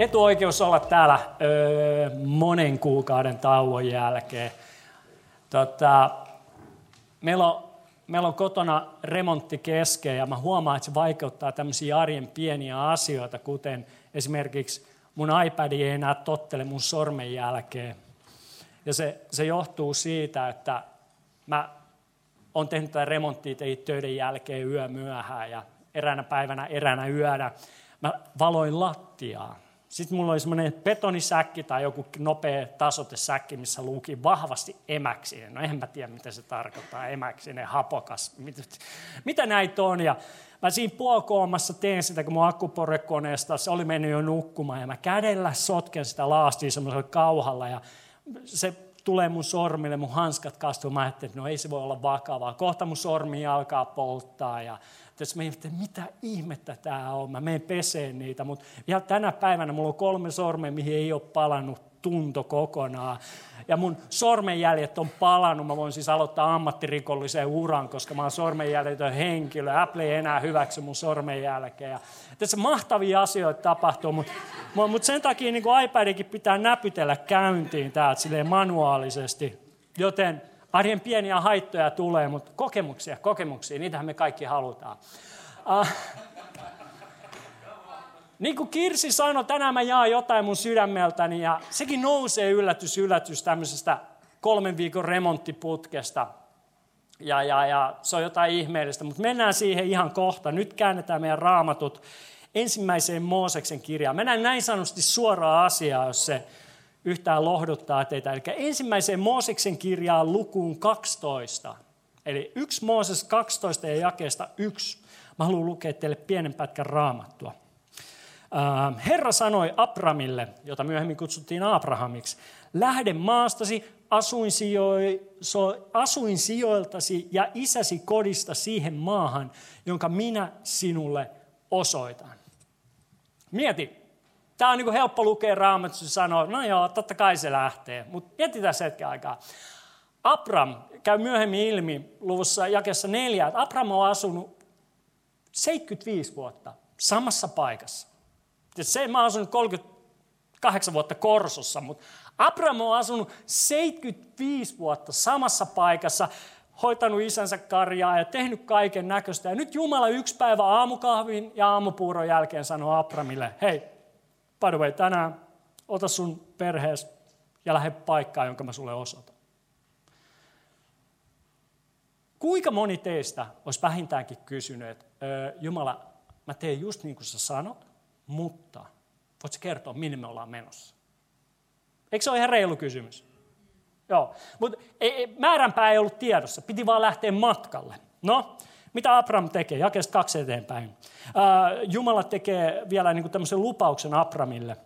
Etuoikeus olla täällä öö, monen kuukauden tauon jälkeen. Tota, meillä, on, meillä on kotona remontti kesken ja mä huomaan, että se vaikeuttaa tämmöisiä arjen pieniä asioita, kuten esimerkiksi mun iPad ei enää tottele mun sormen jälkeen. Ja se, se johtuu siitä, että mä on tehnyt tätä remonttia töiden jälkeen yö myöhään ja eräänä päivänä, eräänä yönä mä valoin lattiaa. Sitten mulla oli semmoinen betonisäkki tai joku nopea tasotesäkki, missä luki vahvasti emäksinen. No en mä tiedä, mitä se tarkoittaa, emäksinen, hapokas, mitä, mitä näitä on. Ja mä siinä puolikoomassa teen sitä, kun mun akkuporekoneesta se oli mennyt jo nukkumaan. Ja mä kädellä sotken sitä laastia semmoisella kauhalla ja se tulee mun sormille, mun hanskat kastuu. Mä ajattelin, että no ei se voi olla vakavaa. Kohta mun sormi alkaa polttaa ja jos mä ihmettelin, mitä ihmettä tämä on, mä menen peseen niitä, mutta ihan tänä päivänä mulla on kolme sormea, mihin ei ole palannut tunto kokonaan. Ja mun sormenjäljet on palannut, mä voin siis aloittaa ammattirikollisen uran, koska mä oon sormenjäljetön henkilö. Apple ei enää hyväksy mun sormenjälkeä. Tässä mahtavia asioita tapahtuu, mutta, mutta sen takia niin iPadikin pitää näpytellä käyntiin täältä manuaalisesti. Joten Arjen pieniä haittoja tulee, mutta kokemuksia, kokemuksia, niitähän me kaikki halutaan. Uh, niin kuin Kirsi sanoi, tänään mä jaan jotain mun sydämeltäni ja sekin nousee yllätys, yllätys tämmöisestä kolmen viikon remonttiputkesta. Ja, ja, ja se on jotain ihmeellistä, mutta mennään siihen ihan kohta. Nyt käännetään meidän raamatut ensimmäiseen Mooseksen kirjaan. Mennään näin sanotusti suoraan asiaan, jos se yhtään lohduttaa teitä. Eli ensimmäiseen Mooseksen kirjaan lukuun 12. Eli yksi Mooses 12 ja jakeesta yksi. Mä haluan lukea teille pienen pätkän raamattua. Ähm, Herra sanoi Abramille, jota myöhemmin kutsuttiin Abrahamiksi, lähde maastasi, asuinsijoiltasi ja isäsi kodista siihen maahan, jonka minä sinulle osoitan. Mieti, Tämä on niin helppo lukea raamatussa ja sanoa, no joo, totta kai se lähtee. Mutta mietitään hetken aikaa. Abram käy myöhemmin ilmi luvussa jakessa neljä, että Abram on asunut 75 vuotta samassa paikassa. Se, mä asunut 38 vuotta Korsossa, mutta Abram on asunut 75 vuotta samassa paikassa, hoitanut isänsä karjaa ja tehnyt kaiken näköistä. Ja nyt Jumala yksi päivä aamukahvin ja aamupuuron jälkeen sanoo Abramille, hei, by the way, tänään ota sun perhees ja lähde paikkaan, jonka mä sulle osoitan. Kuinka moni teistä olisi vähintäänkin kysynyt, että Jumala, mä teen just niin kuin sä sanot, mutta voitko kertoa, minne me ollaan menossa? Eikö se ole ihan reilu kysymys? Joo, mutta määränpää ei ollut tiedossa, piti vaan lähteä matkalle. No, mitä Abraham tekee? Jakeesta kaksi eteenpäin. Jumala tekee vielä niin kuin tämmöisen lupauksen Abramille.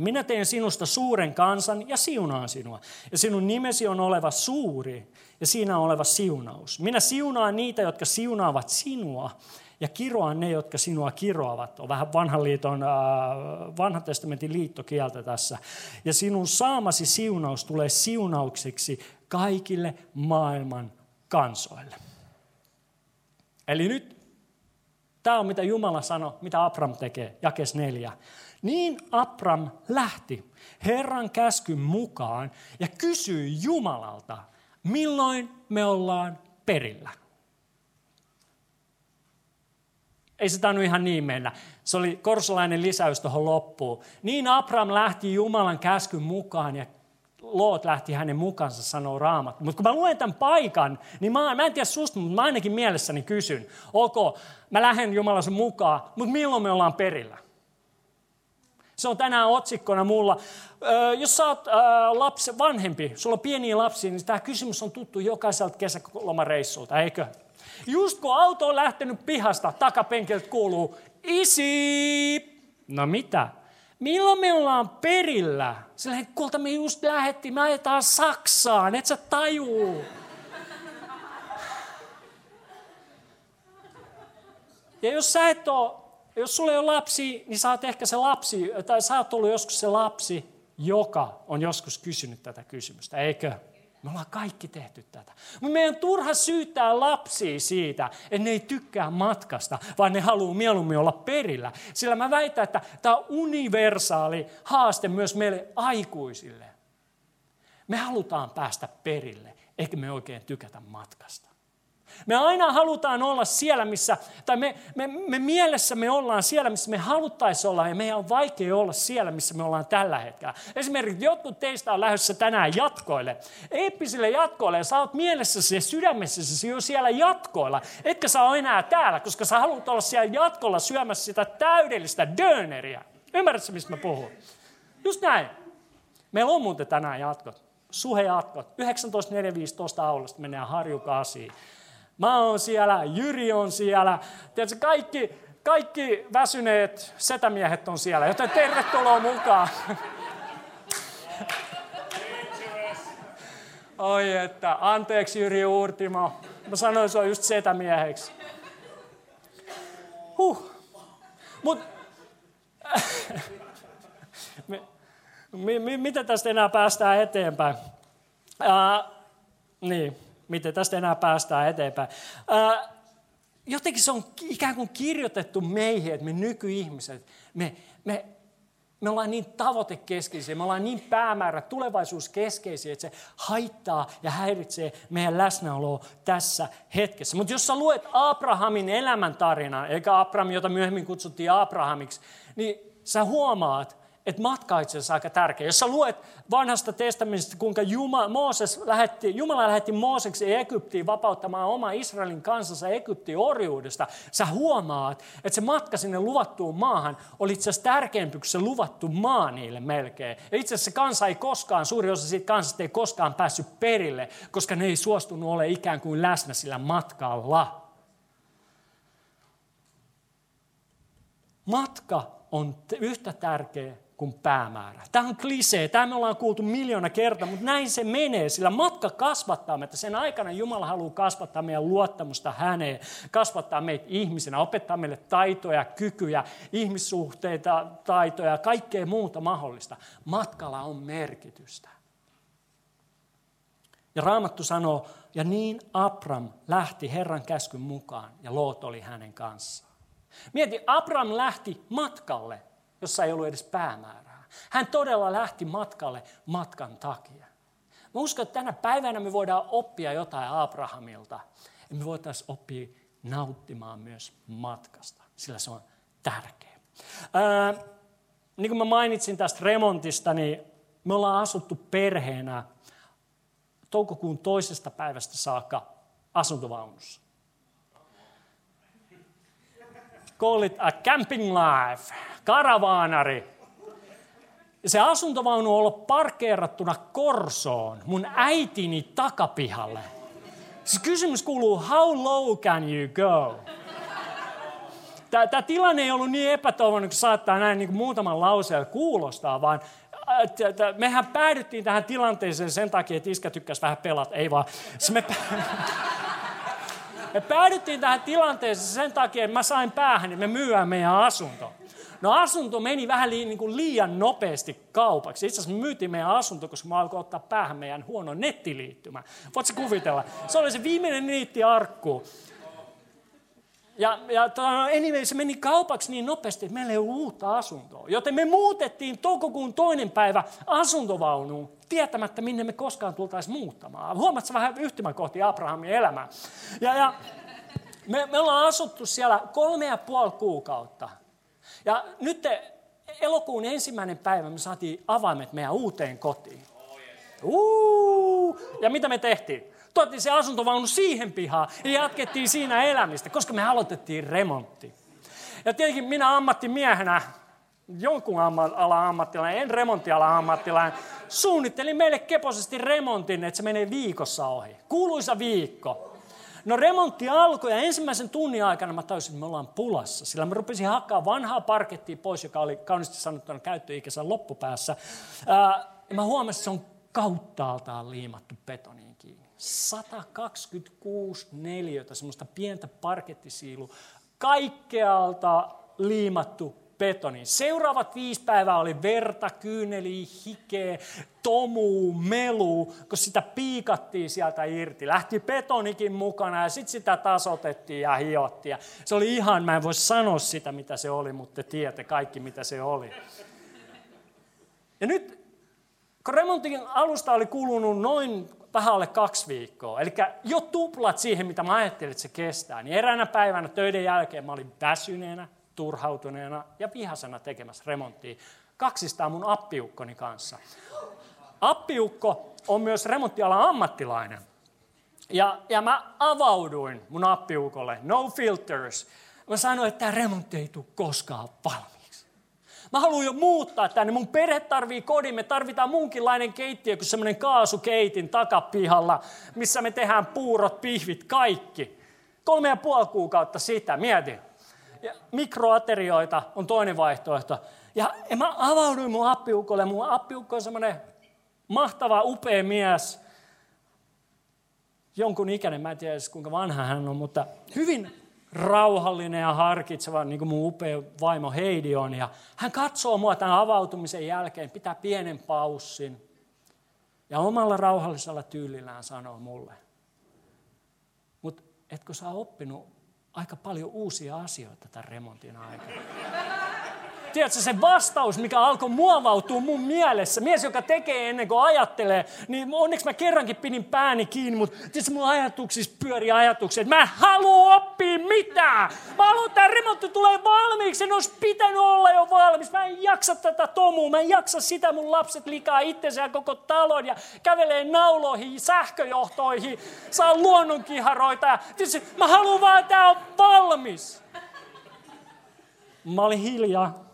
Minä teen sinusta suuren kansan ja siunaan sinua. Ja sinun nimesi on oleva suuri ja siinä on oleva siunaus. Minä siunaan niitä, jotka siunaavat sinua ja kiroan ne, jotka sinua kiroavat. On vähän vanhan, liiton, vanhan testamentin liittokieltä tässä. Ja sinun saamasi siunaus tulee siunaukseksi kaikille maailman kansoille. Eli nyt tämä on mitä Jumala sanoi, mitä Abram tekee, jakes neljä. Niin Abram lähti Herran käskyn mukaan ja kysyi Jumalalta, milloin me ollaan perillä. Ei se tainnut ihan niin mennä. Se oli korsolainen lisäys tuohon loppuun. Niin Abram lähti Jumalan käskyn mukaan ja Loot lähti hänen mukansa, sanoo raamat. Mutta kun mä luen tämän paikan, niin mä, mä en tiedä susta, mutta mä ainakin mielessäni kysyn. Ok, mä lähden Jumalan mukaan, mutta milloin me ollaan perillä? Se on tänään otsikkona mulla. Jos sä oot lapsi, vanhempi, sulla on pieniä lapsia, niin tämä kysymys on tuttu jokaiselta kesälomareissulta, eikö? Just kun auto on lähtenyt pihasta, takapenkiltä kuuluu, isi! No mitä? milloin me ollaan perillä? Silleen, kulta me just lähettiin, me ajetaan Saksaan, et sä tajuu. Ja jos sä et ole, jos sulla ei ole lapsi, niin sä oot ehkä se lapsi, tai sä oot ollut joskus se lapsi, joka on joskus kysynyt tätä kysymystä, eikö? Me ollaan kaikki tehty tätä. Mutta meidän turha syyttää lapsia siitä, että ne ei tykkää matkasta, vaan ne haluaa mieluummin olla perillä. Sillä mä väitän, että tämä on universaali haaste myös meille aikuisille. Me halutaan päästä perille, eikä me oikein tykätä matkasta. Me aina halutaan olla siellä, missä, tai me, me, me mielessä me ollaan siellä, missä me haluttaisiin olla, ja meidän on vaikea olla siellä, missä me ollaan tällä hetkellä. Esimerkiksi jotkut teistä on lähdössä tänään jatkoille, eeppisille jatkoille, ja sä oot mielessäsi ja sydämessäsi jo siellä jatkoilla, etkä sä ole enää täällä, koska sä haluat olla siellä jatkolla syömässä sitä täydellistä döneriä. Ymmärrätkö, mistä mä puhun? Just näin. Meillä on muuten tänään jatkot. Suhe jatkot. 19.4.15 aulasta mennään harjukaasiin. Mä oon siellä, Jyri on siellä. Tiedätkö, kaikki, kaikki väsyneet setämiehet on siellä, joten tervetuloa mukaan. Oi että, anteeksi Jyri Uurtimo. Mä sanoin, se on just setämieheksi. Huh. Mut, miten tästä enää päästään eteenpäin? Uh, niin miten tästä enää päästään eteenpäin. Jotenkin se on ikään kuin kirjoitettu meihin, että me nykyihmiset, me, me, me ollaan niin tavoitekeskeisiä, me ollaan niin päämäärä, tulevaisuuskeskeisiä, että se haittaa ja häiritsee meidän läsnäoloa tässä hetkessä. Mutta jos sä luet Abrahamin elämäntarinan, eikä Abraham, jota myöhemmin kutsuttiin Abrahamiksi, niin sä huomaat, että matka on itse asiassa aika tärkeä. Jos sä luet vanhasta testamentista, kuinka Jumala, Mooses lähetti, Jumala lähetti Mooseksi Egyptiin vapauttamaan oma Israelin kansansa Egyptin orjuudesta, sä huomaat, että se matka sinne luvattuun maahan oli itse asiassa tärkeämpi kuin se luvattu maa niille melkein. Ja itse asiassa se kansa ei koskaan, suuri osa siitä kansasta ei koskaan päässyt perille, koska ne ei suostunut ole ikään kuin läsnä sillä matkalla. Matka on yhtä tärkeä kuin päämäärä. Tämä on klisee, tämä me ollaan kuultu miljoona kertaa, mutta näin se menee, sillä matka kasvattaa meitä. Sen aikana Jumala haluaa kasvattaa meidän luottamusta häneen, kasvattaa meitä ihmisenä, opettaa meille taitoja, kykyjä, ihmissuhteita, taitoja, kaikkea muuta mahdollista. Matkalla on merkitystä. Ja Raamattu sanoo, ja niin Abram lähti Herran käskyn mukaan, ja Loot oli hänen kanssaan. Mieti, Abram lähti matkalle jossa ei ollut edes päämäärää. Hän todella lähti matkalle matkan takia. Mä uskon, että tänä päivänä me voidaan oppia jotain Abrahamilta. Ja me voitaisiin oppia nauttimaan myös matkasta, sillä se on tärkeä. Ää, niin kuin mä mainitsin tästä remontista, niin me ollaan asuttu perheenä toukokuun toisesta päivästä saakka asuntovaunussa. Call it a camping life karavaanari. Se asuntovaunu on ollut parkeerattuna Korsoon, mun äitini takapihalle. Siis kysymys kuuluu, how low can you go? Tämä tilanne ei ollut niin epätoivoinen, kun saattaa näin niin kuin muutaman lauseen kuulostaa, vaan äh, mehän päädyttiin tähän tilanteeseen sen takia, että iskä tykkäsi vähän pelata. Ei vaan. Me, me päädyttiin tähän tilanteeseen sen takia, että mä sain päähän, että me myyään meidän asunto. No asunto meni vähän li, niin kuin liian nopeasti kaupaksi. Itse asiassa myytiin meidän asunto, koska mä alkoi ottaa päähän meidän huono nettiliittymä. Voitko kuvitella? Se oli se viimeinen niittiarkku. Ja, ja anyway, se meni kaupaksi niin nopeasti, että meillä ei ollut uutta asuntoa. Joten me muutettiin toukokuun toinen päivä asuntovaunuun, tietämättä minne me koskaan tultaisiin muuttamaan. Huomaatko vähän yhtymäkohti Abrahamin elämää? Ja, ja me, me ollaan asuttu siellä kolme ja puoli kuukautta. Ja nyt te, elokuun ensimmäinen päivä me saatiin avaimet meidän uuteen kotiin. Uh, ja mitä me tehtiin? Tuotiin se asuntovaunu siihen pihaan ja jatkettiin siinä elämistä, koska me aloitettiin remontti. Ja tietenkin minä ammattimiehenä, jonkun ala ammattilainen, en remonttiala ammattilainen, suunnittelin meille keposesti remontin, että se menee viikossa ohi. Kuuluisa viikko. No remontti alkoi ja ensimmäisen tunnin aikana mä tajusin, että me ollaan pulassa. Sillä mä rupesin hakkaa vanhaa parkettia pois, joka oli kauniisti sanottuna käyttöikäisen loppupäässä. ja mä huomasin, että se on kauttaaltaan liimattu betoniin. 126 neliötä, semmoista pientä parkettisiilu, kaikkealta liimattu betoniin. Seuraavat viisi päivää oli verta, kyyneli, hikeä, tomu, melu, kun sitä piikattiin sieltä irti. Lähti betonikin mukana ja sitten sitä tasotettiin ja hiottiin. Ja se oli ihan, mä en voi sanoa sitä mitä se oli, mutta te tiedätte kaikki mitä se oli. Ja nyt kun remontin alusta oli kulunut noin vähän alle kaksi viikkoa, eli jo tuplat siihen, mitä mä ajattelin, että se kestää, niin eräänä päivänä töiden jälkeen mä olin väsyneenä, turhautuneena ja vihasena tekemässä remonttia kaksistaan mun appiukkoni kanssa. Appiukko on myös remonttialan ammattilainen. Ja, ja mä avauduin mun appiukolle, no filters. Mä sanoin, että tämä remontti ei tule koskaan valmiiksi. Mä haluan jo muuttaa tänne. Mun perhe tarvii kodin. Me tarvitaan muunkinlainen keittiö kuin semmoinen kaasukeitin takapihalla, missä me tehdään puurot, pihvit, kaikki. Kolme ja puoli kuukautta sitä, mietin. Ja mikroaterioita on toinen vaihtoehto. Ja, mä avauduin mun appiukolle. Mun appiukko on semmoinen mahtava, upea mies. Jonkun ikäinen, mä en tiedä kuinka vanha hän on, mutta hyvin rauhallinen ja harkitseva, niin kuin mun upea vaimo Heidi on. Ja hän katsoo mua tämän avautumisen jälkeen, pitää pienen paussin. Ja omalla rauhallisella tyylillään sanoo mulle, mutta etkö sä oppinut aika paljon uusia asioita tämän remontin aikana. Tiedätkö, se vastaus, mikä alkoi muovautua mun mielessä, mies, joka tekee ennen kuin ajattelee, niin onneksi mä kerrankin pidin pääni kiinni, mutta tiedätkö, mun ajatuksissa pyöri ajatuksia, että mä haluan oppia mitään. Mä haluan, että remontti tulee valmiiksi, sen olisi pitänyt olla jo valmis. Mä en jaksa tätä tomua, mä en jaksa sitä, mun lapset likaa itsensä ja koko talon ja kävelee nauloihin, sähköjohtoihin, saa luonnonkiharoita. Tiedätkö, mä haluan vaan, että tämä on valmis. Mä olin hiljaa.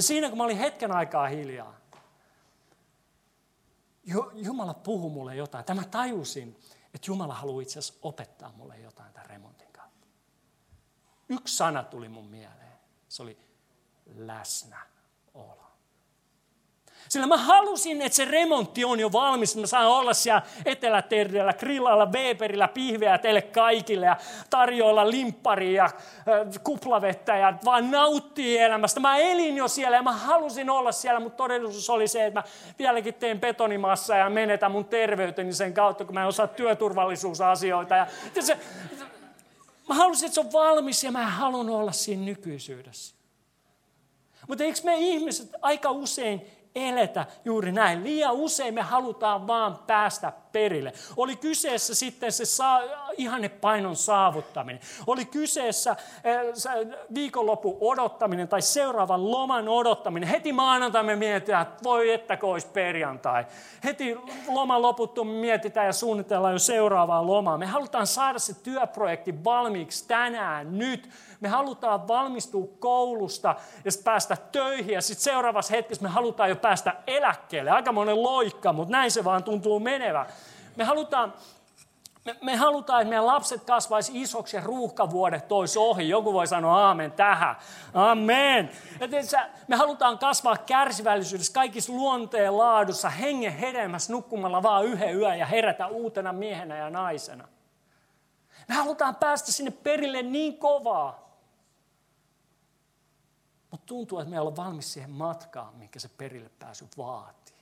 Ja siinä kun mä olin hetken aikaa hiljaa, Jumala puhui mulle jotain. Tämä tajusin, että Jumala haluaa itse asiassa opettaa mulle jotain tämän remontin kautta. Yksi sana tuli mun mieleen. Se oli läsnäolo. Sillä mä halusin, että se remontti on jo valmis. Mä saan olla siellä Etelä-Terdellä, grillalla, Weberillä, pihveä teille kaikille ja tarjoilla limpparia ja kuplavettä ja vaan nauttii elämästä. Mä elin jo siellä ja mä halusin olla siellä, mutta todellisuus oli se, että mä vieläkin teen betonimassa ja menetän mun terveyteni sen kautta, kun mä en osaa työturvallisuusasioita. Ja se, mä halusin, että se on valmis ja mä haluan olla siinä nykyisyydessä. Mutta eikö me ihmiset aika usein eletä juuri näin. Liian usein me halutaan vaan päästä perille. Oli kyseessä sitten se saa, ihanne painon saavuttaminen. Oli kyseessä äh, viikonlopun odottaminen tai seuraavan loman odottaminen. Heti maanantai me mietitään, että voi että olisi perjantai. Heti loman loputtua me mietitään ja suunnitellaan jo seuraavaa lomaa. Me halutaan saada se työprojekti valmiiksi tänään, nyt me halutaan valmistua koulusta ja päästä töihin ja sitten seuraavassa hetkessä me halutaan jo päästä eläkkeelle. Aika monen loikka, mutta näin se vaan tuntuu menevä. Me halutaan, me, me halutaan, että meidän lapset kasvaisi isoksi ja ruuhkavuodet tois ohi. Joku voi sanoa aamen tähän. Amen. Me halutaan kasvaa kärsivällisyydessä, kaikissa luonteen laadussa, hengen hedelmässä nukkumalla vaan yhden yön ja herätä uutena miehenä ja naisena. Me halutaan päästä sinne perille niin kovaa, mutta tuntuu, että me ollaan valmis siihen matkaan, minkä se perille pääsy vaatii.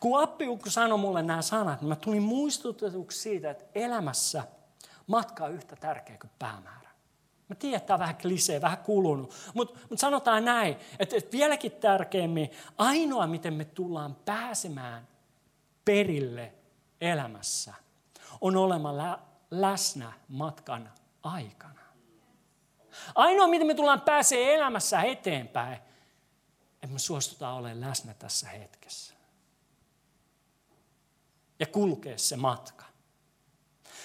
Kun appiukko sanoi mulle nämä sanat, niin mä tulin muistutetuksi siitä, että elämässä matka on yhtä tärkeä kuin päämäärä. Mä tiedän, että tämä on vähän klisee, vähän kulunut, mutta, mutta sanotaan näin, että, että vieläkin tärkeämmin, ainoa miten me tullaan pääsemään perille elämässä, on olemalla läsnä matkan aikana. Ainoa, miten me tullaan pääsee elämässä eteenpäin, että me suostutaan olemaan läsnä tässä hetkessä. Ja kulkea se matka.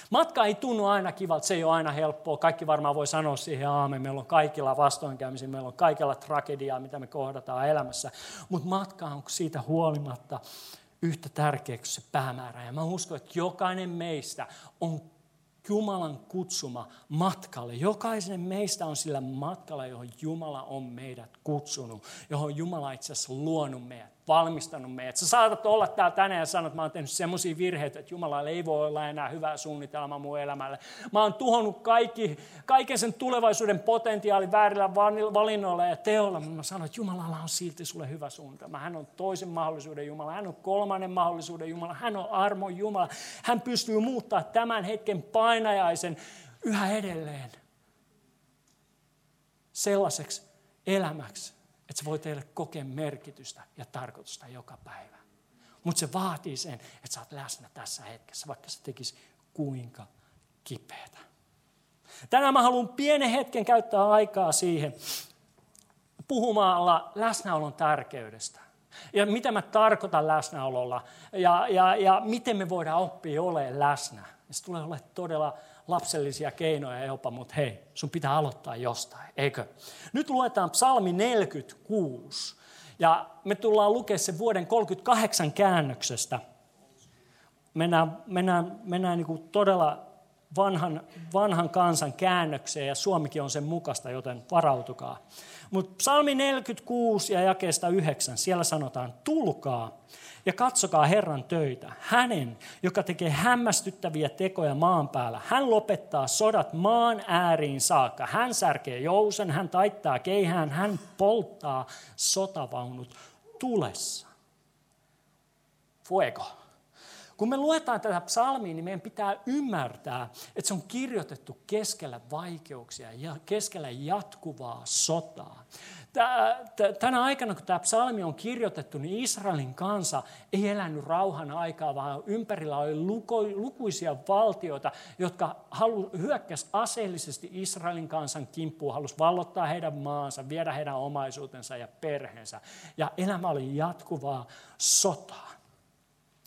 Matka ei tunnu aina kivalta, se ei ole aina helppoa. Kaikki varmaan voi sanoa siihen aamen. Meillä on kaikilla vastoinkäymisiä, meillä on kaikilla tragediaa, mitä me kohdataan elämässä. Mutta matka on siitä huolimatta yhtä tärkeä kuin se päämäärä. Ja mä uskon, että jokainen meistä on Jumalan kutsuma matkalle. Jokaisen meistä on sillä matkalla, johon Jumala on meidät kutsunut, johon Jumala itse asiassa luonut meidät valmistanut meidät. Sä saatat olla täällä tänään ja sanoa, että mä oon tehnyt semmoisia virheitä, että Jumala ei voi olla enää hyvää suunnitelmaa mun elämälle. Mä oon tuhonnut kaikki, kaiken sen tulevaisuuden potentiaalin väärillä valinnoilla ja teolla. Mä sanon, että Jumalalla on silti sulle hyvä suunnitelma. Hän on toisen mahdollisuuden Jumala. Hän on kolmannen mahdollisuuden Jumala. Hän on armon Jumala. Hän pystyy muuttaa tämän hetken painajaisen yhä edelleen sellaiseksi elämäksi, että se voi teille kokea merkitystä ja tarkoitusta joka päivä. Mutta se vaatii sen, että sä oot läsnä tässä hetkessä, vaikka se tekisi kuinka kipeätä. Tänään mä haluan pienen hetken käyttää aikaa siihen puhumalla läsnäolon tärkeydestä. Ja mitä mä tarkoitan läsnäololla ja, ja, ja miten me voidaan oppia olemaan läsnä. Ja se tulee olemaan todella lapsellisia keinoja jopa, mutta hei, sun pitää aloittaa jostain, eikö? Nyt luetaan psalmi 46, ja me tullaan lukemaan se vuoden 38 käännöksestä. Mennään, mennään, mennään niin kuin todella vanhan, vanhan kansan käännökseen, ja Suomikin on sen mukaista, joten varautukaa. Mutta psalmi 46 ja jakeesta 9, siellä sanotaan, tulkaa ja katsokaa Herran töitä. Hänen, joka tekee hämmästyttäviä tekoja maan päällä. Hän lopettaa sodat maan ääriin saakka. Hän särkee jousen, hän taittaa keihään, hän polttaa sotavaunut tulessa. Fuego. Kun me luetaan tätä psalmia, niin meidän pitää ymmärtää, että se on kirjoitettu keskellä vaikeuksia ja keskellä jatkuvaa sotaa. Tänä aikana, kun tämä psalmi on kirjoitettu, niin Israelin kansa ei elänyt rauhan aikaa, vaan ympärillä oli lukuisia valtioita, jotka hyökkäsivät aseellisesti Israelin kansan kimppuun, halusi vallottaa heidän maansa, viedä heidän omaisuutensa ja perheensä. Ja elämä oli jatkuvaa sotaa.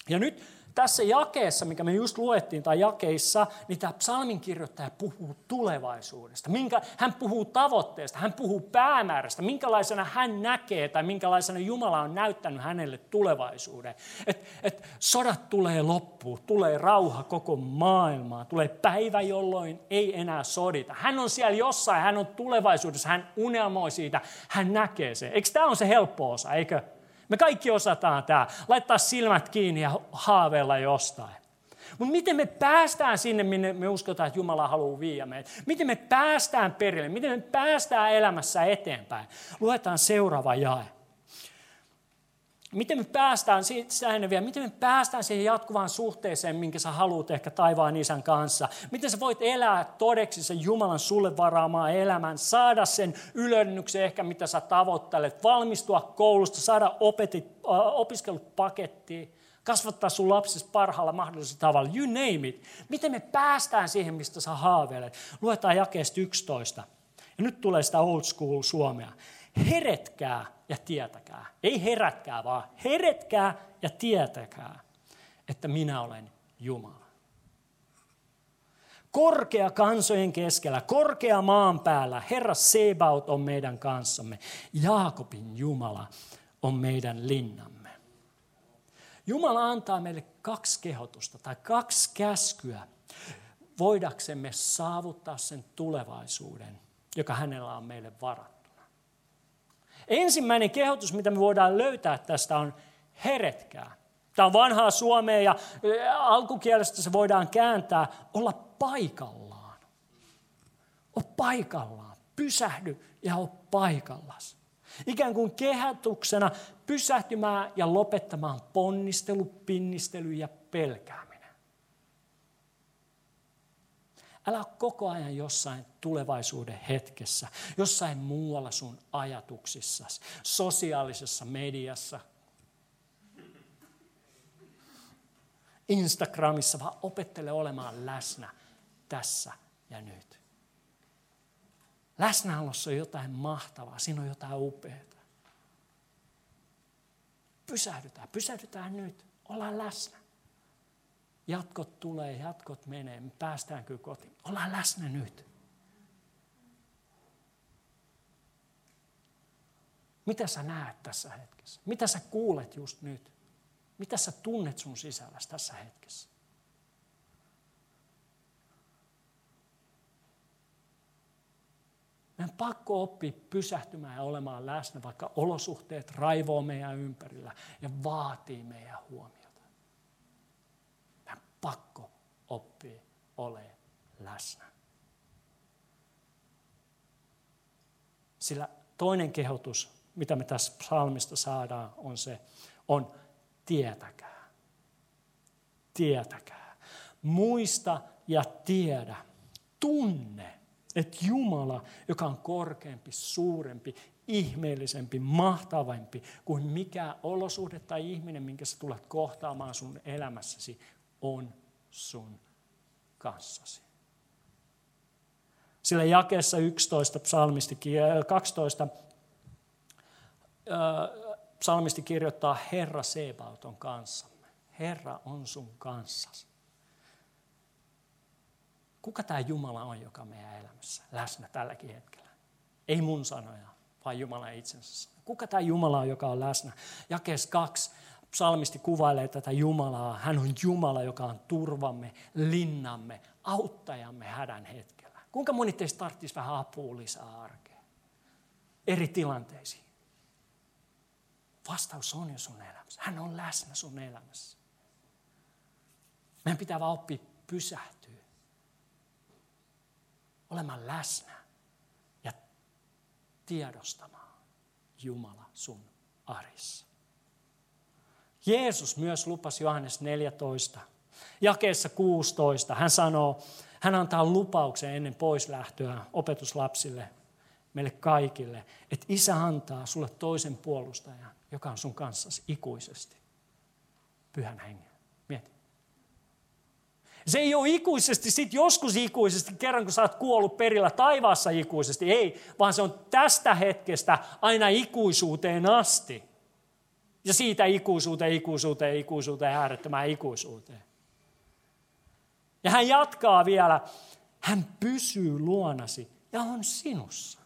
Ja nyt tässä jakeessa, mikä me just luettiin, tai jakeissa, niin tämä psalmin kirjoittaja puhuu tulevaisuudesta. Minkä, hän puhuu tavoitteesta, hän puhuu päämäärästä, minkälaisena hän näkee tai minkälaisena Jumala on näyttänyt hänelle tulevaisuuden. Että et sodat tulee loppuun, tulee rauha koko maailmaan, tulee päivä, jolloin ei enää sodita. Hän on siellä jossain, hän on tulevaisuudessa, hän unelmoi siitä, hän näkee se. Eikö tämä on se helppo osa, eikö? Me kaikki osataan tämä. Laittaa silmät kiinni ja haaveilla jostain. Mutta miten me päästään sinne, minne me uskotaan, että Jumala haluaa viiä meitä? Miten me päästään perille? Miten me päästään elämässä eteenpäin? Luetaan seuraava jae. Miten me päästään siitä vielä, miten me päästään siihen jatkuvaan suhteeseen, minkä sä haluat ehkä taivaan isän kanssa? Miten sä voit elää todeksi sen Jumalan sulle varaamaan elämän, saada sen ylennyksen ehkä, mitä sä tavoittelet, valmistua koulusta, saada opetit, opiskelut pakettiin, kasvattaa sun lapsesi parhaalla mahdollisella tavalla, you name it. Miten me päästään siihen, mistä sä haaveilet? Luetaan jakeesta 11. Ja nyt tulee sitä old school suomea. Heretkää ja tietäkää. Ei herätkää, vaan heretkää ja tietäkää, että minä olen Jumala. Korkea kansojen keskellä, korkea maan päällä, Herra Sebaut on meidän kanssamme. Jaakobin Jumala on meidän linnamme. Jumala antaa meille kaksi kehotusta tai kaksi käskyä voidaksemme saavuttaa sen tulevaisuuden, joka hänellä on meille varattu. Ensimmäinen kehotus, mitä me voidaan löytää tästä on heretkää. Tämä on vanhaa suomea ja alkukielestä se voidaan kääntää olla paikallaan. O paikallaan. Pysähdy ja ole paikallas. Ikään kuin kehätuksena pysähtymään ja lopettamaan ponnistelu, pinnistely ja pelkääminen. Älä ole koko ajan jossain tulevaisuuden hetkessä, jossain muualla sun ajatuksissasi, sosiaalisessa mediassa, Instagramissa, vaan opettele olemaan läsnä tässä ja nyt. Läsnäolossa on jotain mahtavaa, siinä on jotain upeaa. Pysähdytään, pysähdytään nyt, ollaan läsnä. Jatkot tulee, jatkot menee, me päästään kyllä kotiin. Ollaan läsnä nyt. Mitä sä näet tässä hetkessä? Mitä sä kuulet just nyt? Mitä sä tunnet sun sisälläsi tässä hetkessä? Meidän pakko oppia pysähtymään ja olemaan läsnä, vaikka olosuhteet raivoo meidän ympärillä ja vaatii meidän huomiota. Pakko oppia olemaan läsnä. Sillä toinen kehotus, mitä me tässä psalmista saadaan, on se, on tietäkää. Tietäkää. Muista ja tiedä. Tunne että Jumala, joka on korkeampi, suurempi, ihmeellisempi, mahtavampi kuin mikä olosuhde tai ihminen, minkä sä tulet kohtaamaan sun elämässäsi, on sun kanssasi. Sillä jakeessa 11 psalmisti, 12 psalmisti kirjoittaa, Herra Sebaot on kanssamme. Herra on sun kanssasi. Kuka tämä Jumala on, joka on meidän elämässä läsnä tälläkin hetkellä? Ei mun sanoja, vaan Jumala itsensä Kuka tämä Jumala on, joka on läsnä? Jakees kaksi psalmisti kuvailee tätä Jumalaa. Hän on Jumala, joka on turvamme, linnamme, auttajamme hädän hetkellä. Kuinka moni teistä tarvitsisi vähän apua lisää arkeen? Eri tilanteisiin. Vastaus on jo sun elämässä. Hän on läsnä sun elämässä. Meidän pitää vaan oppia pysähtyä olemaan läsnä ja tiedostamaan Jumala sun arissa. Jeesus myös lupasi Johannes 14, jakeessa 16. Hän sanoo, hän antaa lupauksen ennen poislähtöä opetuslapsille, meille kaikille, että isä antaa sulle toisen puolustajan, joka on sun kanssasi ikuisesti. Pyhän hengen. Se ei ole ikuisesti, sit joskus ikuisesti, kerran kun sä oot kuollut perillä taivaassa ikuisesti. Ei, vaan se on tästä hetkestä aina ikuisuuteen asti. Ja siitä ikuisuuteen, ikuisuuteen, ikuisuuteen, äärettömään ikuisuuteen. Ja hän jatkaa vielä, hän pysyy luonasi ja on sinussa.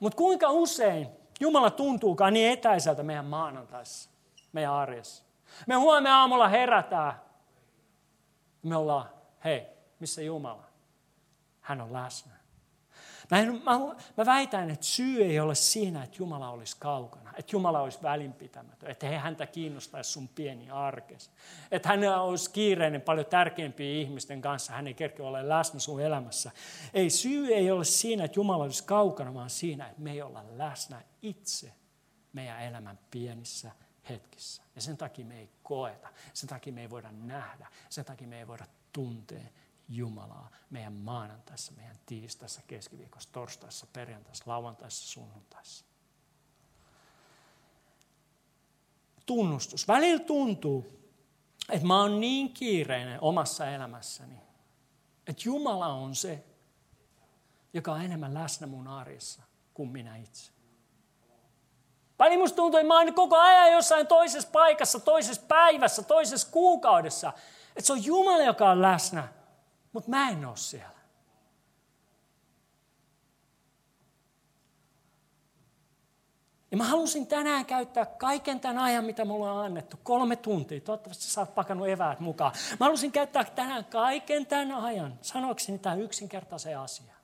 Mutta kuinka usein Jumala tuntuukaan niin etäiseltä meidän maanantaissa, meidän arjessa? Me huomenna aamulla herätään. Me ollaan, hei, missä Jumala? Hän on läsnä. Mä, väitän, että syy ei ole siinä, että Jumala olisi kaukana, että Jumala olisi välinpitämätön, että he häntä kiinnostaisi sun pieni arkes. Että hän olisi kiireinen paljon tärkeimpiä ihmisten kanssa, hän ei kerkeä ole läsnä sun elämässä. Ei, syy ei ole siinä, että Jumala olisi kaukana, vaan siinä, että me ei olla läsnä itse meidän elämän pienissä hetkissä. Ja sen takia me ei koeta, sen takia me ei voida nähdä, sen takia me ei voida tuntea Jumalaa meidän maanantaissa, meidän tiistaissa, keskiviikossa, torstaissa, perjantaissa, lauantaissa, sunnuntaissa. Tunnustus. Välillä tuntuu, että mä oon niin kiireinen omassa elämässäni, että Jumala on se, joka on enemmän läsnä mun arjessa kuin minä itse. Vai musta tuntuu, että mä oon koko ajan jossain toisessa paikassa, toisessa päivässä, toisessa kuukaudessa. Että se on Jumala, joka on läsnä, mutta mä en ole siellä. Ja mä halusin tänään käyttää kaiken tämän ajan, mitä mulle on annettu, kolme tuntia. Toivottavasti sä oot pakannut eväät mukaan. Mä halusin käyttää tänään kaiken tämän ajan sanokseni tämän yksinkertaisen asian.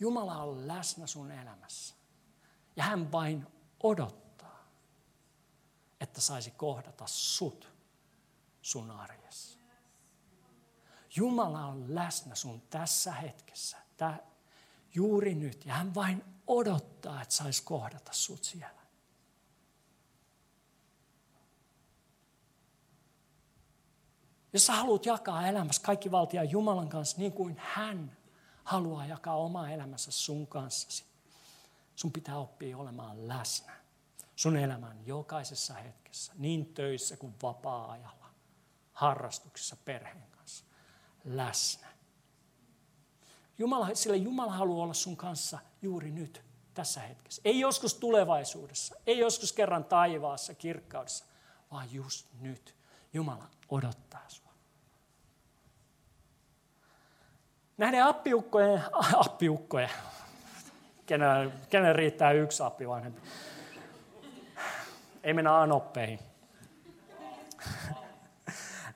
Jumala on läsnä sun elämässä. Ja hän vain odottaa, että saisi kohdata sut sun arjessa. Jumala on läsnä sun tässä hetkessä, tää, juuri nyt, ja hän vain odottaa, että saisi kohdata sut siellä. Jos sä haluat jakaa elämässä kaikki valtia Jumalan kanssa niin kuin hän haluaa jakaa omaa elämässä sun kanssasi, Sun pitää oppia olemaan läsnä sun elämän jokaisessa hetkessä, niin töissä kuin vapaa-ajalla, harrastuksissa perheen. Läsnä. Jumala, sillä Jumala haluaa olla sun kanssa juuri nyt, tässä hetkessä. Ei joskus tulevaisuudessa, ei joskus kerran taivaassa, kirkkaudessa, vaan just nyt. Jumala odottaa sua. Näiden appiukkojen, appiukkojen, kenen, kenen riittää yksi appi vanhempi. Ei mennä anoppeihin.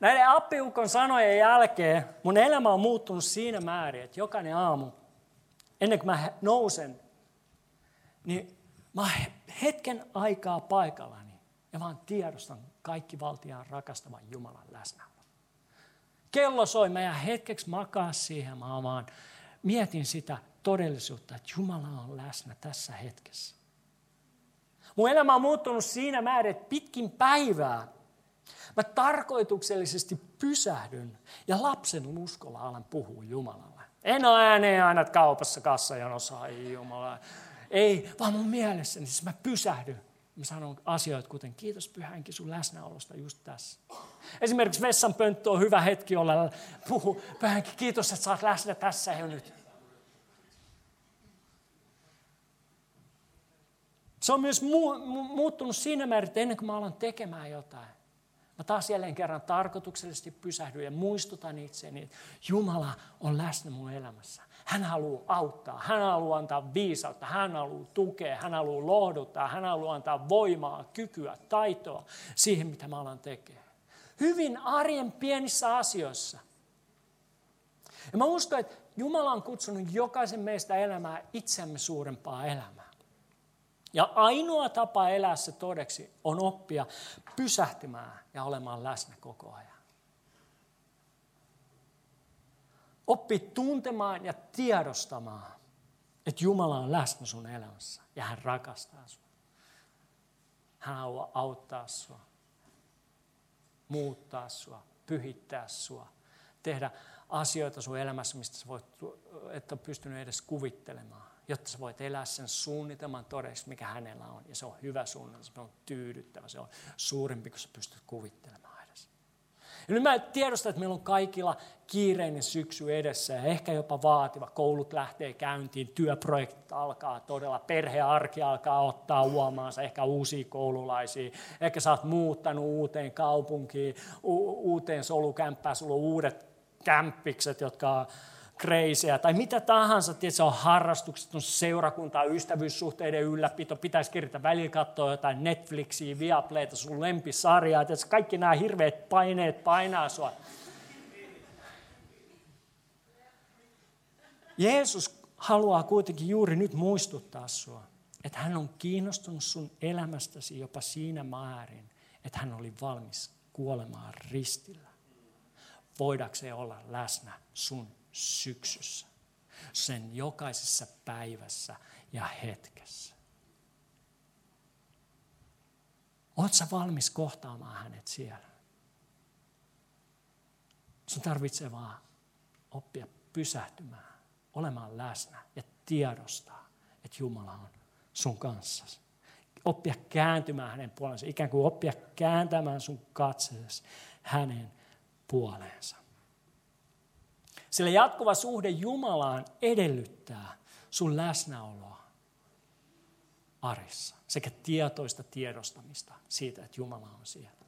Näiden appiukon sanojen jälkeen mun elämä on muuttunut siinä määrin, että jokainen aamu, ennen kuin mä nousen, niin mä hetken aikaa paikallani ja vaan tiedostan kaikki valtiaan rakastavan Jumalan läsnäolo. Kello soi, mä jää hetkeksi makaa siihen, mä vaan mietin sitä todellisuutta, että Jumala on läsnä tässä hetkessä. Mun elämä on muuttunut siinä määrin, että pitkin päivää mä tarkoituksellisesti pysähdyn ja lapsen uskolla alan puhua Jumalalle. En ole ääneen aina kaupassa kassajonossa, ai Jumala. Ei, vaan mun mielessäni siis mä pysähdyn. Mä sanon asioita kuten kiitos pyhänkin sun läsnäolosta just tässä. Esimerkiksi vessanpönttö on hyvä hetki olla puhu. Pyhänkin kiitos, että oot läsnä tässä ja nyt. Se on myös muuttunut siinä määrin, että ennen kuin mä alan tekemään jotain, mä taas jälleen kerran tarkoituksellisesti pysähdyn ja muistutan itseäni, että Jumala on läsnä mun elämässä. Hän haluaa auttaa, hän haluaa antaa viisautta, hän haluaa tukea, hän haluaa lohduttaa, hän haluaa antaa voimaa, kykyä, taitoa siihen, mitä mä alan tekemään. Hyvin arjen pienissä asioissa. Ja mä uskon, että Jumala on kutsunut jokaisen meistä elämään itsemme suurempaa elämää. Ja ainoa tapa elää se todeksi on oppia pysähtymään ja olemaan läsnä koko ajan. Oppi tuntemaan ja tiedostamaan, että Jumala on läsnä sun elämässä ja hän rakastaa sinua. Hän haluaa auttaa sinua, muuttaa sinua, pyhittää sinua, tehdä asioita sun elämässä, mistä sä voit, et ole pystynyt edes kuvittelemaan jotta sä voit elää sen suunnitelman todeksi, mikä hänellä on. Ja se on hyvä suunnitelma, se on tyydyttävä, se on suurempi kuin sä pystyt kuvittelemaan. Ja nyt mä tiedostan, että meillä on kaikilla kiireinen syksy edessä ja ehkä jopa vaativa. Koulut lähtee käyntiin, työprojektit alkaa todella, perhearki alkaa ottaa uomaansa, ehkä uusia koululaisia. Ehkä sä oot muuttanut uuteen kaupunkiin, u- uuteen solukämppään, sulla on uudet kämppikset, jotka kreisiä tai mitä tahansa, se on harrastukset, on seurakuntaa, ystävyyssuhteiden ylläpito, pitäisi kirjoittaa välillä katsoa jotain Netflixiä, Viaplayta, sun lempisarjaa, että kaikki nämä hirveät paineet painaa sua. Jeesus haluaa kuitenkin juuri nyt muistuttaa sua, että hän on kiinnostunut sun elämästäsi jopa siinä määrin, että hän oli valmis kuolemaan ristillä. Voidakseen olla läsnä sun syksyssä, sen jokaisessa päivässä ja hetkessä. Oletko valmis kohtaamaan hänet siellä? Sun tarvitsee vaan oppia pysähtymään, olemaan läsnä ja tiedostaa, että Jumala on sun kanssasi. Oppia kääntymään hänen puolensa, ikään kuin oppia kääntämään sun katseesi hänen puoleensa. Sillä jatkuva suhde Jumalaan edellyttää sun läsnäoloa arissa sekä tietoista tiedostamista siitä, että Jumala on siellä.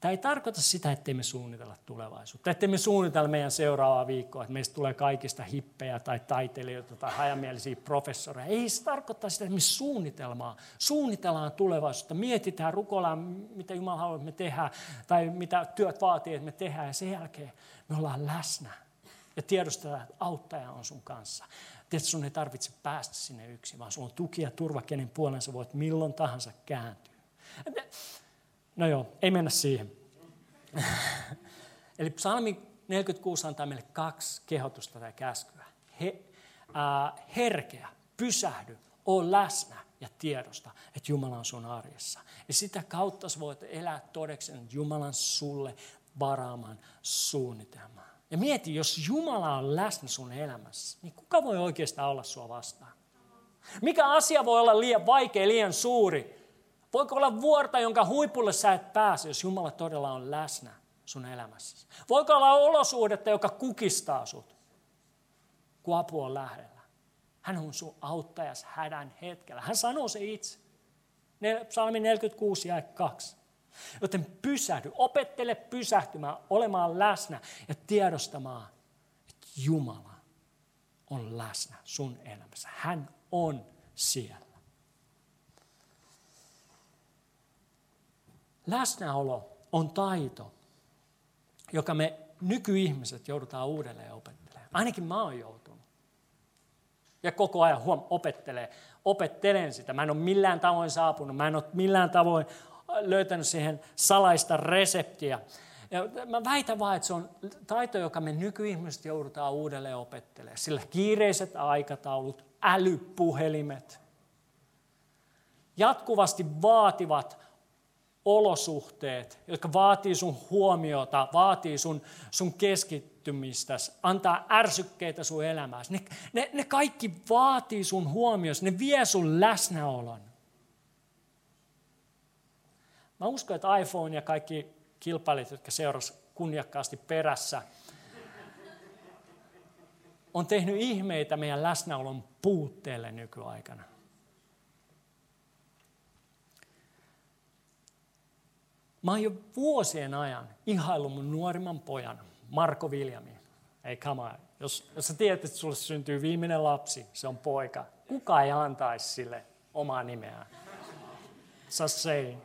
Tämä ei tarkoita sitä, ettei me suunnitella tulevaisuutta, ettei me suunnitella meidän seuraavaa viikkoa, että meistä tulee kaikista hippejä tai taiteilijoita tai hajamielisiä professoreja. Ei se tarkoita sitä, että me suunnitelmaa, suunnitellaan tulevaisuutta, mietitään, rukoillaan, mitä Jumala haluaa, että me tehdään, tai mitä työt vaatii, että me tehdään, ja sen jälkeen me ollaan läsnä ja tiedostetaan, että auttaja on sun kanssa. Tiedätkö, sun ei tarvitse päästä sinne yksin, vaan sulla on tuki ja turva, kenen puolen sä voit milloin tahansa kääntyä. No joo, ei mennä siihen. Eli psalmi 46 antaa meille kaksi kehotusta tai käskyä. He, äh, herkeä, pysähdy, ole läsnä ja tiedosta, että Jumala on sun arjessa. Ja sitä kautta sä voit elää todeksi Jumalan sulle varaaman suunnitelman. Ja mieti, jos Jumala on läsnä sun elämässä, niin kuka voi oikeastaan olla sua vastaan? Mikä asia voi olla liian vaikea, liian suuri, Voiko olla vuorta, jonka huipulle sä et pääse, jos Jumala todella on läsnä sun elämässäsi? Voiko olla olosuhdetta, joka kukistaa sut, kun apu on lähellä? Hän on sun auttajas hädän hetkellä. Hän sanoo se itse. Psalmi 46 ja 2. Joten pysähdy, opettele pysähtymään, olemaan läsnä ja tiedostamaan, että Jumala on läsnä sun elämässä. Hän on siellä. Läsnäolo on taito, joka me nykyihmiset joudutaan uudelleen opettelemaan. Ainakin mä oon joutunut. Ja koko ajan huom, opettelee. Opettelen sitä. Mä en ole millään tavoin saapunut. Mä en ole millään tavoin löytänyt siihen salaista reseptiä. Ja mä väitän vaan, että se on taito, joka me nykyihmiset joudutaan uudelleen opettelemaan. Sillä kiireiset aikataulut, älypuhelimet, jatkuvasti vaativat olosuhteet, jotka vaatii sun huomiota, vaatii sun, sun keskittymistä, antaa ärsykkeitä sun elämääsi. Ne, ne, ne kaikki vaatii sun huomioon, ne vie sun läsnäolon. Mä uskon, että iPhone ja kaikki kilpailijat, jotka seurasivat kunniakkaasti perässä, on tehnyt ihmeitä meidän läsnäolon puutteelle nykyaikana. Mä oon jo vuosien ajan ihaillut mun nuorimman pojan, Marko Viljami. Ei on. Jos, jos sä tiedät, että sulle syntyy viimeinen lapsi, se on poika. Kuka ei antaisi sille omaa nimeään? Saying.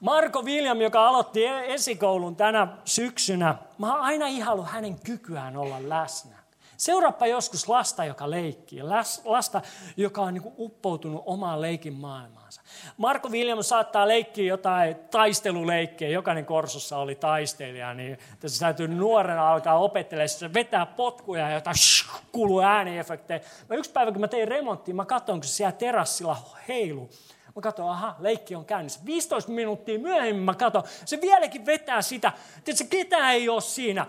Marko William, joka aloitti e- esikoulun tänä syksynä, mä oon aina ihaillut hänen kykyään olla läsnä. Seuraappa joskus lasta, joka leikkii, lasta, joka on niin uppoutunut omaan leikin maailmaansa. Marko Williams saattaa leikkiä jotain taisteluleikkejä, jokainen korsussa oli taistelija, niin tässä täytyy nuorena alkaa opettelemaan, se vetää potkuja ja jotain kuuluu ääniefektejä. Yksi päivä, kun mä tein remonttia, mä katson, kun se siellä terassilla heilu. Mä katson, aha, leikki on käynnissä. 15 minuuttia myöhemmin mä katson, se vieläkin vetää sitä. Tiedätkö, ketään ei ole siinä.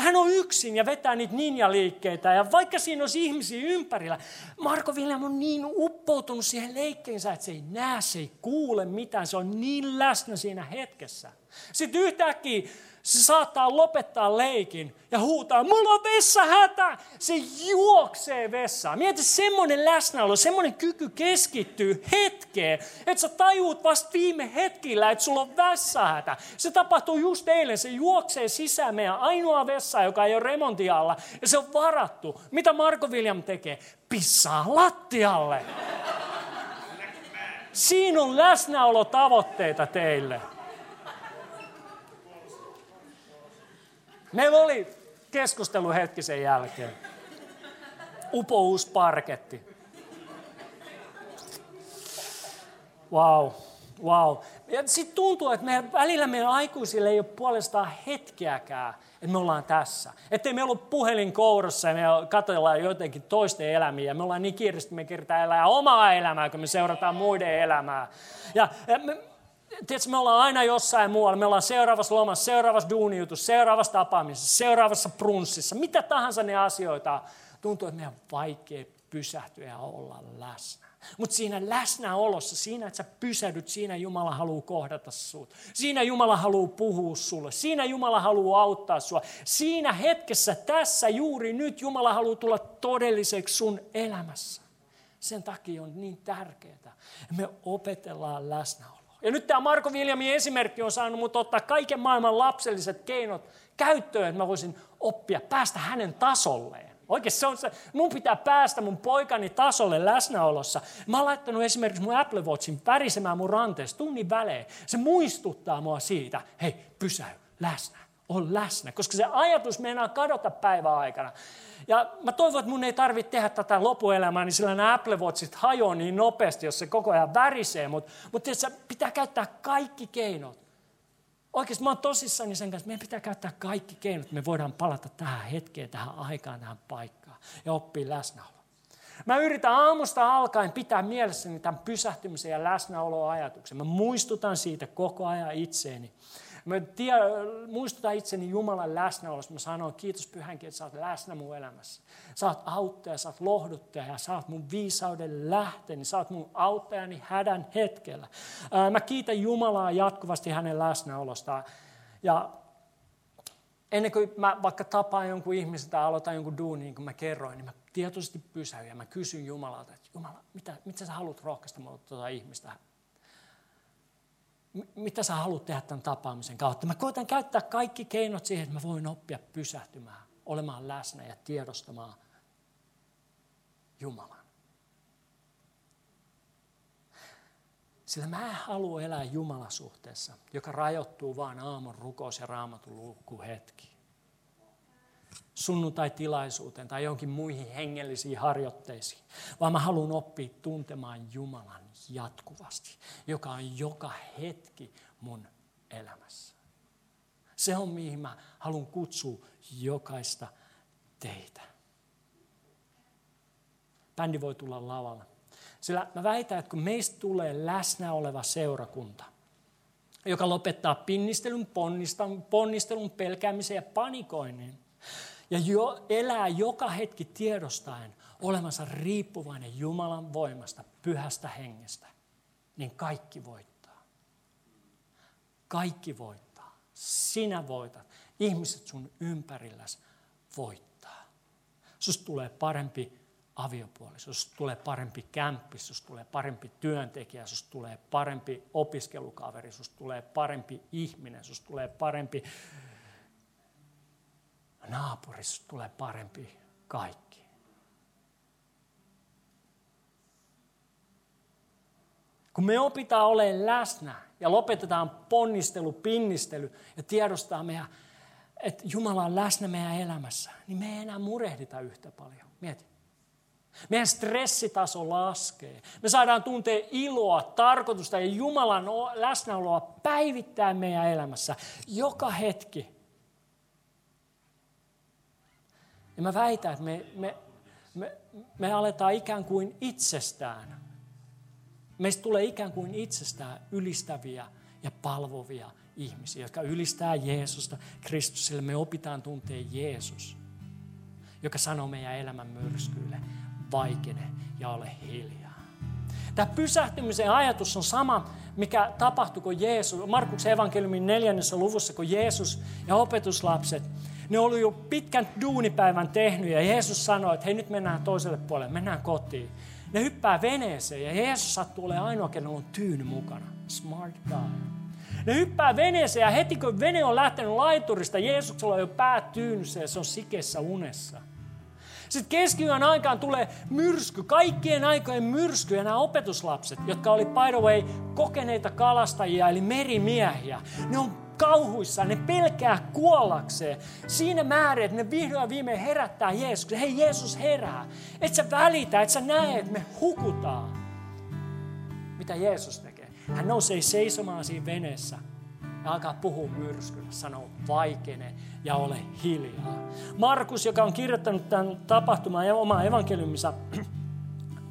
Hän on yksin ja vetää niitä ninja-liikkeitä. Ja vaikka siinä olisi ihmisiä ympärillä, Marko William on niin uppoutunut siihen leikkeensä, että se ei näe, se ei kuule mitään. Se on niin läsnä siinä hetkessä. Sitten yhtäkkiä se saattaa lopettaa leikin ja huutaa, mulla on vessahätä. Se juoksee vessaan. Mieti semmoinen läsnäolo, semmoinen kyky keskittyy hetkeen, että sä tajuut vasta viime hetkillä, että sulla on vessahätä. Se tapahtuu just eilen, se juoksee sisään meidän ainoa vessa, joka ei ole remontialla ja se on varattu. Mitä Marko William tekee? Pissaa lattialle. Siinä on läsnäolotavoitteita teille. Meillä oli keskustelu hetki sen jälkeen. Upous parketti. Wow, wow. Ja sitten tuntuu, että meidän, välillä meidän aikuisille ei ole puolestaan hetkeäkään, että me ollaan tässä. Että ei meillä ole puhelin kourassa ja me katsellaan jotenkin toisten elämiä me ollaan niin kiireesti, että me kertaa elää omaa elämää, kun me seurataan muiden elämää. Ja, ja me, tiedätkö, me ollaan aina jossain muualla. Me ollaan seuraavassa lomassa, seuraavassa duunijutussa, seuraavassa tapaamisessa, seuraavassa prunssissa. Mitä tahansa ne asioita. Tuntuu, että meidän on vaikea pysähtyä ja olla läsnä. Mutta siinä läsnäolossa, siinä, että sä pysähdyt, siinä Jumala haluaa kohdata sut. Siinä Jumala haluaa puhua sulle. Siinä Jumala haluaa auttaa sua. Siinä hetkessä, tässä, juuri nyt, Jumala haluaa tulla todelliseksi sun elämässä. Sen takia on niin tärkeää, että me opetellaan läsnäoloa. Ja nyt tämä Marko Viljamin esimerkki on saanut mut ottaa kaiken maailman lapselliset keinot käyttöön, että mä voisin oppia, päästä hänen tasolleen. Oikein se on se, mun pitää päästä mun poikani tasolle läsnäolossa. Mä oon laittanut esimerkiksi mun Apple Watchin värisemään mun ranteessa tunnin välein. Se muistuttaa mua siitä, hei pysäy, läsnä, on läsnä. Koska se ajatus meinaa kadota päivän aikana. Ja mä toivon, että mun ei tarvitse tehdä tätä lopuelämää, niin sillä nämä Apple Watchit hajoaa niin nopeasti, jos se koko ajan värisee. Mutta mut pitää käyttää kaikki keinot. Oikeasti mä oon tosissani sen kanssa, että meidän pitää käyttää kaikki keinot. Me voidaan palata tähän hetkeen, tähän aikaan, tähän paikkaan ja oppia läsnäoloa. Mä yritän aamusta alkaen pitää mielessäni tämän pysähtymisen ja läsnäoloajatuksen. Mä muistutan siitä koko ajan itseeni. Mä tie, muistutan itseni Jumalan läsnäolosta. Mä sanon, kiitos pyhänkin, että sä oot läsnä mun elämässä. Sä oot auttaja, sä oot lohduttaja ja sä oot mun viisauden lähteeni. Sä oot mun auttajani hädän hetkellä. Mä kiitän Jumalaa jatkuvasti hänen läsnäolostaan. Ja ennen kuin mä vaikka tapaan jonkun ihmisen tai aloitan jonkun duunin, niin kuin mä kerroin, niin mä tietoisesti pysäyn ja mä kysyn Jumalalta, että Jumala, mitä, mitä sä haluat rohkaista mulle tuota ihmistä mitä sä haluat tehdä tämän tapaamisen kautta. Mä koitan käyttää kaikki keinot siihen, että mä voin oppia pysähtymään, olemaan läsnä ja tiedostamaan Jumalan. Sillä mä en halua elää Jumalasuhteessa, joka rajoittuu vain aamun rukous ja raamatun hetki. Sunnuntai-tilaisuuteen tai jonkin muihin hengellisiin harjoitteisiin, vaan mä haluan oppia tuntemaan Jumalan jatkuvasti, joka on joka hetki mun elämässä. Se on mihin mä haluan kutsua jokaista teitä. Bändi voi tulla lavalle. Sillä mä väitän, että kun meistä tulee läsnä oleva seurakunta, joka lopettaa pinnistelun, ponnistelun, ponnistelun pelkäämisen ja panikoinnin, ja jo, elää joka hetki tiedostaen olemansa riippuvainen Jumalan voimasta, pyhästä hengestä, niin kaikki voittaa. Kaikki voittaa. Sinä voitat. Ihmiset sun ympärilläsi voittaa. Susta tulee parempi aviopuoliso, susta tulee parempi kämppi, susta tulee parempi työntekijä, susta tulee parempi opiskelukaveri, susta tulee parempi ihminen, susta tulee parempi naapuri, tulee parempi kaikki. Kun me opitaan olemaan läsnä ja lopetetaan ponnistelu, pinnistely ja tiedostaa meidän, että Jumala on läsnä meidän elämässä, niin me ei enää murehdita yhtä paljon. Mieti. Meidän stressitaso laskee. Me saadaan tuntea iloa, tarkoitusta ja Jumalan läsnäoloa päivittäin meidän elämässä. Joka hetki. Ja mä väitän, että me, me, me, me aletaan ikään kuin itsestään. Meistä tulee ikään kuin itsestään ylistäviä ja palvovia ihmisiä, jotka ylistää Jeesusta Kristusille. Me opitaan tuntea Jeesus, joka sanoo meidän elämän myrskyille vaikene ja ole hiljaa. Tämä pysähtymisen ajatus on sama, mikä tapahtui, kun Jeesus, Markuksen evankeliumin neljännessä luvussa, kun Jeesus ja opetuslapset, ne oli jo pitkän duunipäivän tehnyt ja Jeesus sanoi, että hei nyt mennään toiselle puolelle, mennään kotiin. Ne hyppää veneeseen ja Jeesus sattuu olemaan ainoa, kenellä on tyyny mukana. Smart guy. Ne hyppää veneeseen ja heti kun vene on lähtenyt laiturista, Jeesuksella on jo pää tyynyssä ja se on sikessä unessa. Sitten keskiyön aikaan tulee myrsky, kaikkien aikojen myrsky ja nämä opetuslapset, jotka oli by the way kokeneita kalastajia eli merimiehiä, ne on kauhuissaan, ne pelkää kuollakseen. Siinä määrin, että ne vihdoin viimein herättää Jeesuksen. Hei Jeesus herää. Et sä välitä, et sä näe, että me hukutaan. Mitä Jeesus tekee? Hän nousee seisomaan siinä veneessä ja alkaa puhua myrskyllä, sanoo vaikene ja ole hiljaa. Markus, joka on kirjoittanut tämän tapahtuman ja oma evankeliumissa,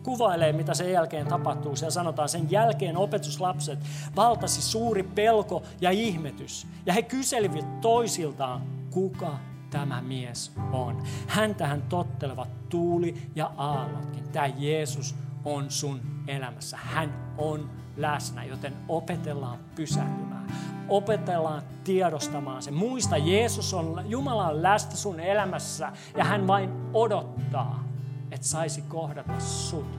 kuvailee, mitä sen jälkeen tapahtuu. Siellä sanotaan, sen jälkeen opetuslapset valtasi suuri pelko ja ihmetys. Ja he kyselivät toisiltaan, kuka tämä mies on. Häntähän tottelevat tuuli ja aallotkin. Tämä Jeesus on sun elämässä. Hän on läsnä, joten opetellaan pysähtymään. Opetellaan tiedostamaan se. Muista, Jeesus on, Jumala on läsnä sun elämässä ja hän vain odottaa, että saisi kohdata sut